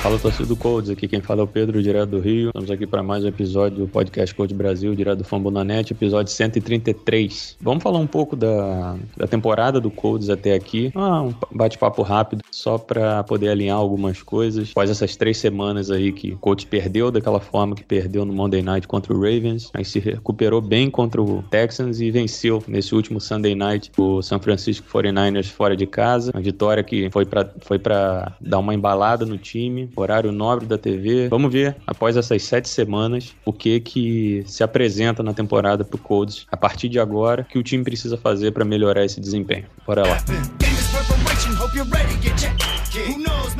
Fala torcida do Codes, aqui quem fala é o Pedro, direto do Rio. Estamos aqui para mais um episódio do podcast Code Brasil, direto do Fambonanet, episódio 133. Vamos falar um pouco da, da temporada do Codes até aqui. Ah, um bate-papo rápido, só para poder alinhar algumas coisas. Após essas três semanas aí que o Codes perdeu daquela forma que perdeu no Monday Night contra o Ravens, aí se recuperou bem contra o Texans e venceu nesse último Sunday Night o San Francisco 49ers fora de casa. Uma vitória que foi para foi dar uma embalada no time, horário nobre da TV. Vamos ver, após essas sete semanas, o que que se apresenta na temporada pro Colts a partir de agora, que o time precisa fazer para melhorar esse desempenho. Bora lá. Famous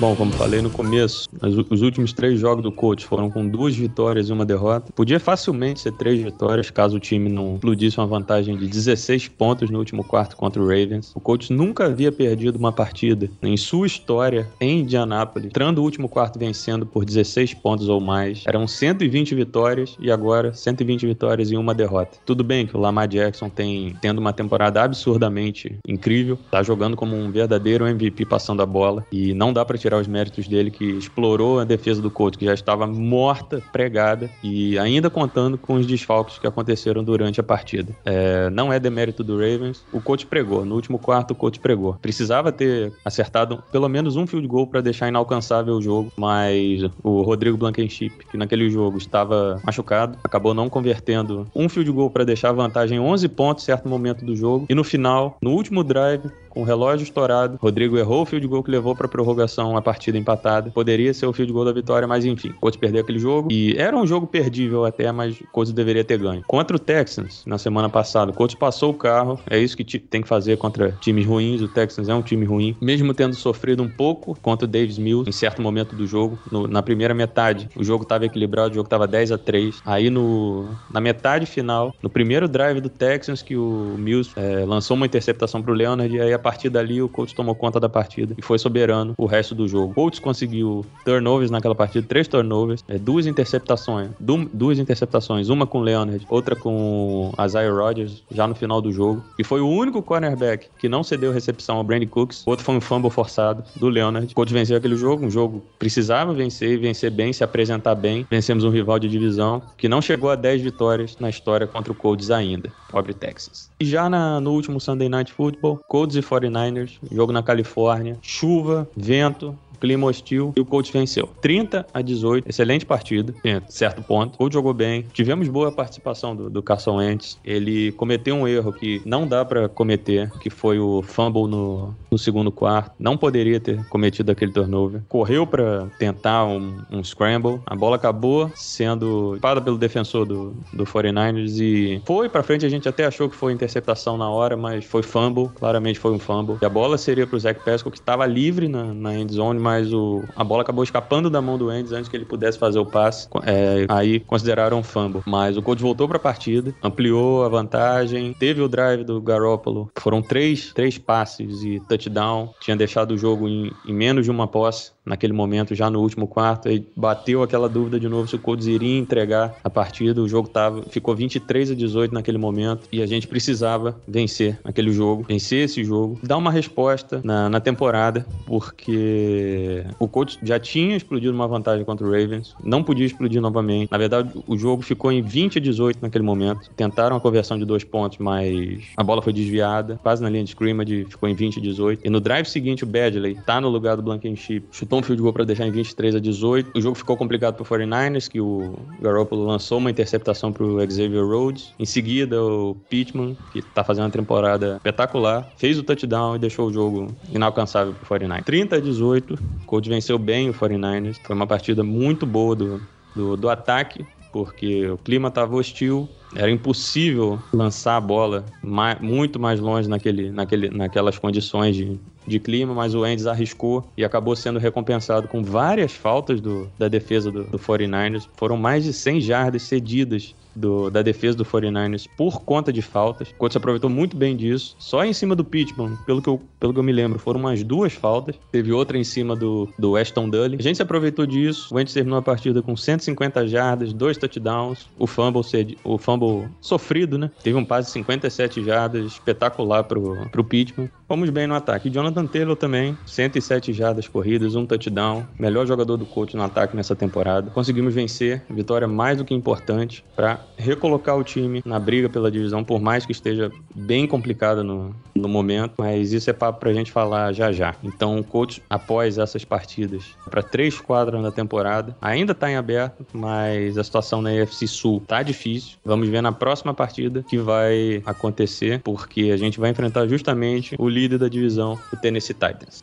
Bom, como falei no começo, os últimos três jogos do coach foram com duas vitórias e uma derrota. Podia facilmente ser três vitórias caso o time não explodisse uma vantagem de 16 pontos no último quarto contra o Ravens. O coach nunca havia perdido uma partida em sua história em Indianápolis, entrando o último quarto vencendo por 16 pontos ou mais. Eram 120 vitórias e agora 120 vitórias e uma derrota. Tudo bem que o Lamar Jackson tem tendo uma temporada absurdamente incrível, tá jogando como um verdadeiro MVP passando a bola e não dá pra tirar os méritos dele que explorou a defesa do Colts que já estava morta, pregada e ainda contando com os desfalques que aconteceram durante a partida. É, não é demérito do Ravens, o coach pregou. No último quarto, o coach pregou. Precisava ter acertado pelo menos um field goal para deixar inalcançável o jogo, mas o Rodrigo Blankenship, que naquele jogo estava machucado, acabou não convertendo um field goal para deixar a vantagem 11 pontos em certo momento do jogo. E no final, no último drive, com o relógio estourado, Rodrigo errou o field goal que levou para prorrogação a partida empatada. Poderia ser o field goal da vitória, mas enfim, Colts perdeu aquele jogo e era um jogo perdível até, mas o Colts deveria ter ganho. Contra o Texans, na semana passada, o Colts passou o carro, é isso que tem que fazer contra times ruins. O Texans é um time ruim, mesmo tendo sofrido um pouco contra o Davis Mills em certo momento do jogo. No- na primeira metade, o jogo estava equilibrado, o jogo estava 10 a 3. Aí no, na metade final, no primeiro drive do Texans, que o Mills é, lançou uma interceptação pro Leonard, e aí a partir dali o Colts tomou conta da partida e foi soberano o resto do jogo. O Colts conseguiu turnovers naquela partida, três turnovers, é, duas interceptações, du- duas interceptações, uma com o Leonard, outra com a Isaiah Rodgers, já no final do jogo. E foi o único cornerback que não cedeu recepção ao Brandon Cooks. O outro foi um fumble forçado do Leonard. O Colts venceu aquele jogo, um jogo precisava vencer, vencer bem, se apresentar bem. Vencemos um rival de divisão que não chegou a 10 vitórias na história contra o Colts ainda. Pobre Texas. E já na- no último Sunday Night Football, Colts e 49ers, jogo na Califórnia, chuva, vento, clima hostil e o Colts venceu. 30 a 18, excelente partida, certo ponto. O Colts jogou bem. Tivemos boa participação do, do Carson Wentz. Ele cometeu um erro que não dá pra cometer, que foi o fumble no, no segundo quarto. Não poderia ter cometido aquele turnover. Correu pra tentar um, um scramble. A bola acabou sendo espada pelo defensor do, do 49ers e foi pra frente. A gente até achou que foi interceptação na hora, mas foi fumble. Claramente foi um fumble. E a bola seria pro Zach Pascal, que estava livre na, na end zone, mas o, a bola acabou escapando da mão do Endes antes que ele pudesse fazer o passe. É, aí consideraram um fumble. Mas o Colts voltou pra partida, ampliou a vantagem, teve o drive do Garoppolo. Foram três, três passes e touchdown. Tinha deixado o jogo em, em menos de uma posse naquele momento, já no último quarto. Aí bateu aquela dúvida de novo se o Colts iria entregar a partida. O jogo tava, ficou 23 a 18 naquele momento e a gente precisava vencer aquele jogo, vencer esse jogo, dar uma resposta na, na temporada, porque o Colts já tinha explodido uma vantagem contra o Ravens, não podia explodir novamente. Na verdade, o jogo ficou em 20 a 18 naquele momento. Tentaram a conversão de dois pontos, mas a bola foi desviada, quase na linha de scrimmage, ficou em 20 a 18. E no drive seguinte, o Badley tá no lugar do Blankenship, um field goal para deixar em 23 a 18. O jogo ficou complicado pro 49ers, que o Garoppolo lançou uma interceptação pro Xavier Rhodes. Em seguida, o Pittman, que tá fazendo uma temporada espetacular, fez o touchdown e deixou o jogo inalcançável pro 49ers. 30 a 18, o Colts venceu bem o 49ers. Foi uma partida muito boa do, do, do ataque, porque o clima estava hostil, era impossível lançar a bola ma- muito mais longe naquele, naquele, naquelas condições de, de clima, mas o Wentz arriscou e acabou sendo recompensado com várias faltas do, da defesa do, do 49ers. Foram mais de 100 jardas cedidas do, da defesa do 49ers por conta de faltas. O Colts aproveitou muito bem disso. Só em cima do Pittman, pelo que eu, pelo que eu me lembro, foram umas duas faltas. Teve outra em cima do, do Weston Dully. A gente se aproveitou disso. O Wentz terminou a partida com 150 jardas, dois touchdowns. O fumble, o fumble sofrido, né? Teve um passe de 57 jardas, espetacular pro, pro Pittman. Fomos bem no ataque. Jonathan Taylor também, 107 jardas corridas, um touchdown. Melhor jogador do coach no ataque nessa temporada. Conseguimos vencer. Vitória mais do que importante para recolocar o time na briga pela divisão, por mais que esteja bem complicada no, no momento. Mas isso é papo pra gente falar já já. Então o coach, após essas partidas, para três quadras na temporada, ainda tá em aberto, mas a situação na EFC Sul tá difícil. Vamos ver na próxima partida que vai acontecer, porque a gente vai enfrentar justamente o líder da divisão, o Tennessee Titans.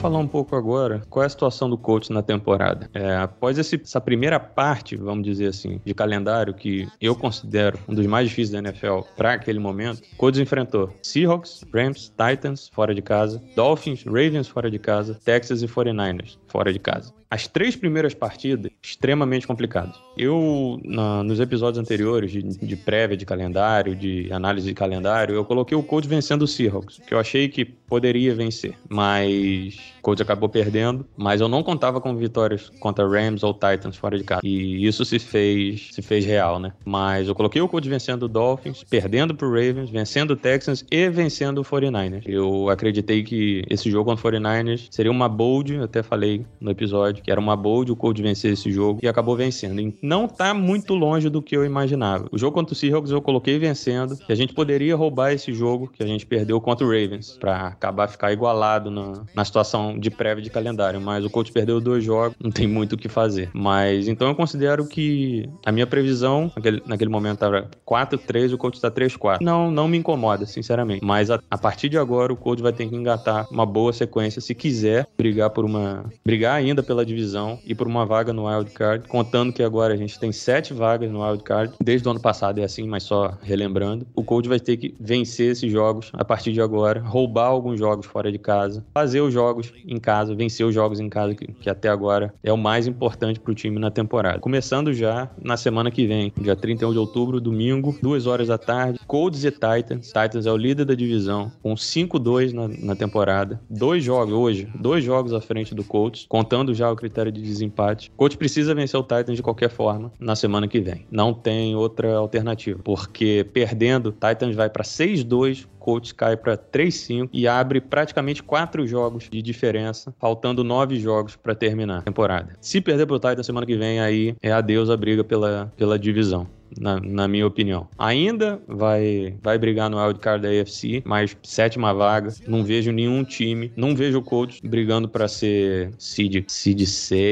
Falar um pouco agora qual é a situação do coach na temporada. É, após esse- essa primeira parte, vamos dizer assim, de calendário, que eu considero um dos mais difíceis da NFL para aquele momento, o Colts enfrentou Seahawks, Rams, Titans fora de casa, Dolphins, Ravens fora de casa, Texas e 49ers fora de casa. As três primeiras partidas, extremamente complicadas. Eu, na- nos episódios anteriores de, de prévia de calendário, de análise de calendário, eu coloquei o Colts vencendo o Seahawks, que eu achei que poderia vencer, mas o Colts acabou perdendo, mas eu não contava com vitórias contra Rams ou Titans fora de casa. E isso se fez, se fez real, né? Mas eu coloquei o Colts vencendo o Dolphins, perdendo pro Ravens, vencendo o Texans e vencendo o 49ers. Eu acreditei que esse jogo contra o 49ers seria uma bold, até falei no episódio, que era uma bold o Colts vencer esse jogo e acabou vencendo. E não tá muito longe do que eu imaginava. O jogo contra o Seahawks eu coloquei vencendo, que a gente poderia roubar esse jogo que a gente perdeu contra o Ravens, pra acabar ficar igualado na, na situação de prévia de calendário, mas o Colts perdeu dois jogos, não tem muito o que fazer. Mas então eu considero que a minha previsão naquele, naquele momento estava 4-3, o Colts tá 3-4. Não, não me incomoda, sinceramente. Mas a, a partir de agora o Colts vai ter que engatar uma boa sequência se quiser brigar por uma brigar ainda pela divisão e por uma vaga no wild card, contando que agora a gente tem sete vagas no wild card. Desde o ano passado é assim, mas só relembrando. O Colts vai ter que vencer esses jogos a partir de agora, roubar alguns jogos fora de casa, fazer os jogos em casa, vencer os jogos em casa, que, que até agora é o mais importante pro time na temporada. Começando já na semana que vem, dia 31 de outubro, domingo, 2 horas da tarde, Colts e Titans. Titans é o líder da divisão, com 5-2 na, na temporada. Dois jogos hoje, dois jogos à frente do Colts, contando já o critério de desempate. Colts precisa vencer o Titans de qualquer forma na semana que vem. Não tem outra alternativa, porque perdendo, Titans vai para 6-2, Colts cai para 3-5 e abre praticamente quatro jogos de diferença, faltando nove jogos para terminar a temporada. Se perder pro Titans semana que vem, aí é adeus a briga pela, pela divisão. Na, na minha opinião. Ainda vai, vai brigar no wildcard da AFC, mas sétima vaga. Não vejo nenhum time, não vejo o Colts brigando para ser seed, seed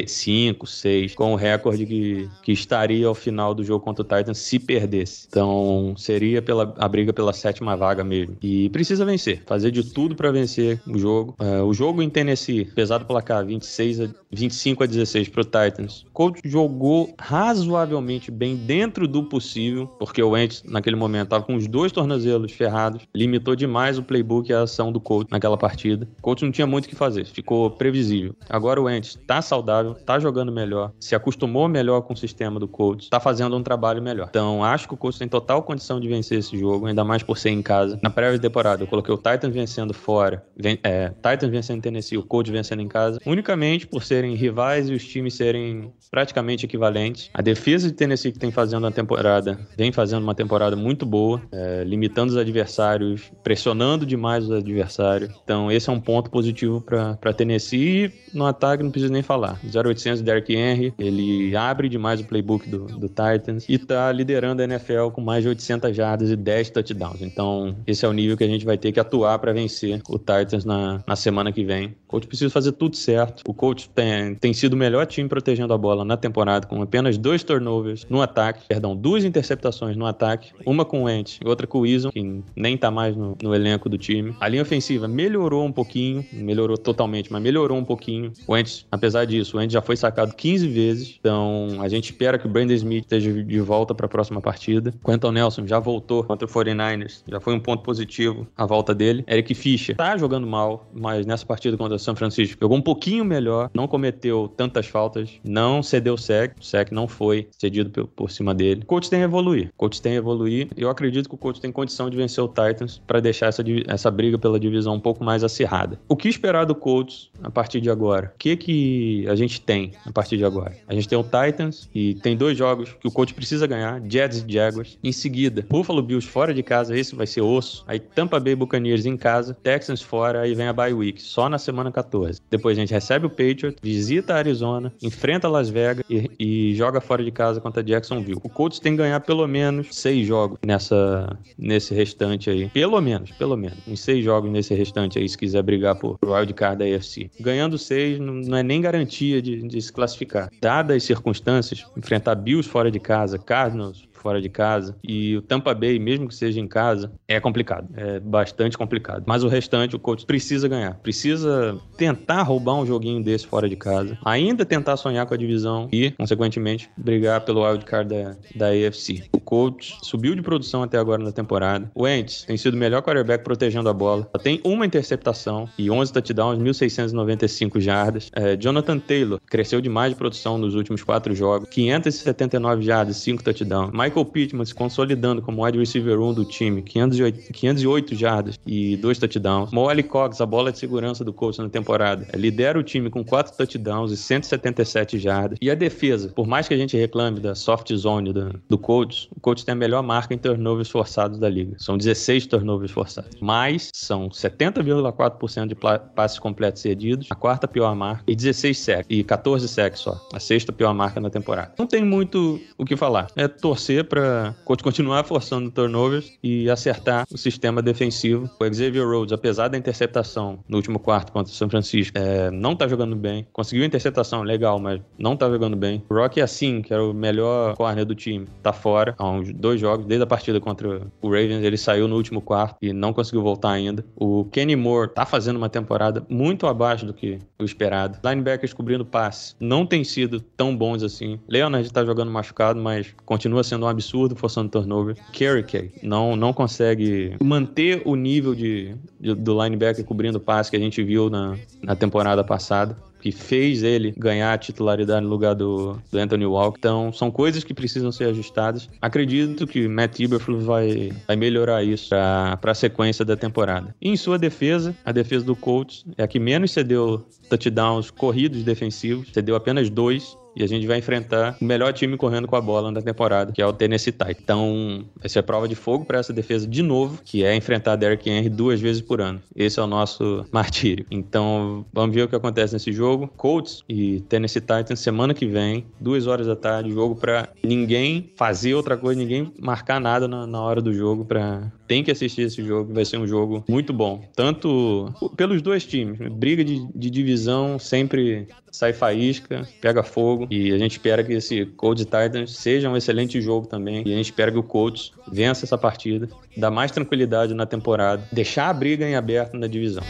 5, 6, com o recorde que, que estaria ao final do jogo contra o Titans se perdesse. Então seria pela, a briga pela sétima vaga mesmo. E precisa vencer, fazer de tudo para vencer o jogo. É, o jogo em Tennessee, pesado placar 26 a 25 a 16 pro Titans. O Colts jogou razoavelmente bem dentro do possível, porque o Wentz naquele momento estava com os dois tornozelos ferrados, limitou demais o playbook e a ação do Colts naquela partida. O Colts não tinha muito o que fazer, ficou previsível. Agora o Wentz tá saudável, tá jogando melhor, se acostumou melhor com o sistema do Colts, tá fazendo um trabalho melhor. Então acho que o Colts tem total condição de vencer esse jogo, ainda mais por ser em casa. Na prévia temporada eu coloquei o Titans vencendo fora, ven é, Titans vencendo Tennessee, o Colts vencendo em casa, unicamente por serem rivais e os times serem praticamente equivalentes. A defesa de Tennessee que tem fazendo uma temporada, vem fazendo uma temporada muito boa, é, limitando os adversários, pressionando demais os adversários. Então esse é um ponto positivo para Tennessee. No ataque não preciso nem falar. 0800 Derrick Henry, ele abre demais o playbook do, do Titans e tá liderando a NFL com mais de 800 jardas e 10 touchdowns. Então esse é o nível que a gente vai ter que atuar para vencer o Titans na, na semana que vem. O coach precisa fazer tudo certo. O coach tem, tem sido o melhor time protegendo a bola na temporada, com apenas dois turnovers no ataque, perdão, duas interceptações no ataque, uma com o Wentz e outra com o Eason, que nem tá mais no, no elenco do time. A linha ofensiva melhorou um pouquinho, melhorou totalmente, mas melhorou um pouquinho. O Wentz, apesar disso, o Wentz já foi sacado 15 vezes, então a gente espera que o Brandon Smith esteja de volta para a próxima partida. Quentin Nelson já voltou contra o 49ers, já foi um ponto positivo a volta dele. Eric Fischer tá jogando mal, mas nessa partida contra o São Francisco jogou um pouquinho melhor, não cometeu tantas faltas, não cedeu sec, o sec não foi cedido por cima dele. Coach tem a evoluir, o coach tem a evoluir. Eu acredito que o coach tem condição de vencer o Titans para deixar essa, essa briga pela divisão um pouco mais acirrada. O que esperar do Colts a partir de agora? O que que a gente tem a partir de agora? A gente tem o Titans e tem dois jogos que o coach precisa ganhar, Jets e Jaguars. Em seguida, Buffalo Bills fora de casa, esse vai ser osso. Aí Tampa Bay Buccaneers em casa, Texans fora, aí vem a bye week, só na semana 14. Depois a gente recebe o Patriots, visita a Arizona, enfrenta Las Vegas e, e joga fora de casa contra Jacksonville. O Colts tem que ganhar pelo menos seis jogos nessa nesse restante aí. Pelo menos, pelo menos. Em seis jogos nesse restante aí, se quiser brigar por wild card da AFC. Ganhando seis não, não é nem garantia de, de se classificar. Dadas as circunstâncias, enfrentar Bills fora de casa, Cardinals fora de casa e o Tampa Bay, mesmo que seja em casa, é complicado. É bastante complicado. Mas o restante, o coach precisa ganhar. Precisa tentar roubar um joguinho desse fora de casa. Ainda tentar sonhar com a divisão e, consequentemente, brigar pelo wild card da, da AFC. O coach subiu de produção até agora na temporada. O Wentz tem sido o melhor quarterback protegendo a bola. Só tem uma interceptação e 11 touchdowns, 1.695 jardas. É, Jonathan Taylor cresceu demais de produção nos últimos quatro jogos. 579 jardas, 5 touchdowns. Michael Pittman se consolidando como wide receiver 1 do time, 508, 508 jardas e 2 touchdowns. Mo Ali Cox, a bola de segurança do coach na temporada, lidera o time com 4 touchdowns e 177 jardas. E a defesa, por mais que a gente reclame da soft zone do, do coach, o coach tem a melhor marca em turnovers forçados da liga. São 16 turnovers forçados. Mas são 70,4% de passes completos cedidos, a quarta pior marca, e 16 sacks, e 14 sacks só, a sexta pior marca na temporada. Não tem muito o que falar. É torcer para coach continuar forçando turnovers e acertar o sistema defensivo. O Xavier Rhodes, apesar da interceptação no último quarto contra o São Francisco, é, não tá jogando bem. Conseguiu interceptação, legal, mas não tá jogando bem. O Rocky assim, que era o melhor corner do time, tá fora há uns dois jogos, desde a partida contra o Ravens, ele saiu no último quarto e não conseguiu voltar ainda. O Kenny Moore tá fazendo uma temporada muito abaixo do que o esperado. Linebackers cobrindo passe não tem sido tão bons assim. Leonard tá jogando machucado, mas continua sendo um absurdo forçando turnover. Kerry não, não consegue manter o nível de, de- do linebacker cobrindo passe que a gente viu na, na temporada passada. Que fez ele ganhar a titularidade no lugar do, do Anthony Walker. Então, são coisas que precisam ser ajustadas. Acredito que Matt Eberflus vai, vai melhorar isso para a sequência da temporada. E em sua defesa, a defesa do Colts é a que menos cedeu touchdowns corridos defensivos, cedeu apenas dois. E a gente vai enfrentar o melhor time correndo com a bola na temporada, que é o Tennessee Titans. Então, vai ser a prova de fogo para essa defesa de novo, que é enfrentar Derrick Henry duas vezes por ano. Esse é o nosso martírio. Então, vamos ver o que acontece nesse jogo. Colts e Tennessee Titans semana que vem, duas horas da tarde, jogo para ninguém fazer outra coisa, ninguém marcar nada na, na hora do jogo para tem que assistir esse jogo, vai ser um jogo muito bom. Tanto pelos dois times, briga de, de divisão sempre sai faísca, pega fogo. E a gente espera que esse Colts e Titans seja um excelente jogo também. E a gente espera que o Colts vença essa partida, dá mais tranquilidade na temporada, deixar a briga em aberto na divisão.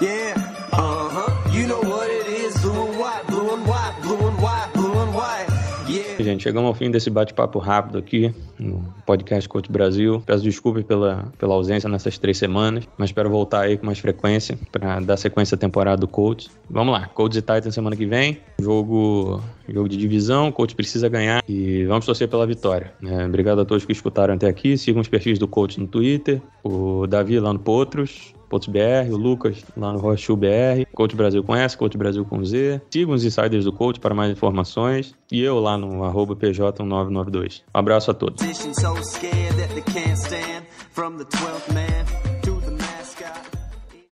to Gente, chegamos ao fim desse bate-papo rápido aqui no podcast Coach Brasil. Peço desculpas pela, pela ausência nessas três semanas, mas espero voltar aí com mais frequência para dar sequência à temporada do Coach. Vamos lá, Colts e Titans semana que vem. Jogo, jogo de divisão, o Coach precisa ganhar e vamos torcer pela vitória. É, obrigado a todos que escutaram até aqui. Sigam os perfis do Coach no Twitter, o Davi lá no Potros, o Lucas lá no Rochu BR, Coach Brasil com S, Coach Brasil com Z. Sigam os insiders do Coach para mais informações e eu lá no arroba PJ1992. Um abraço a todos.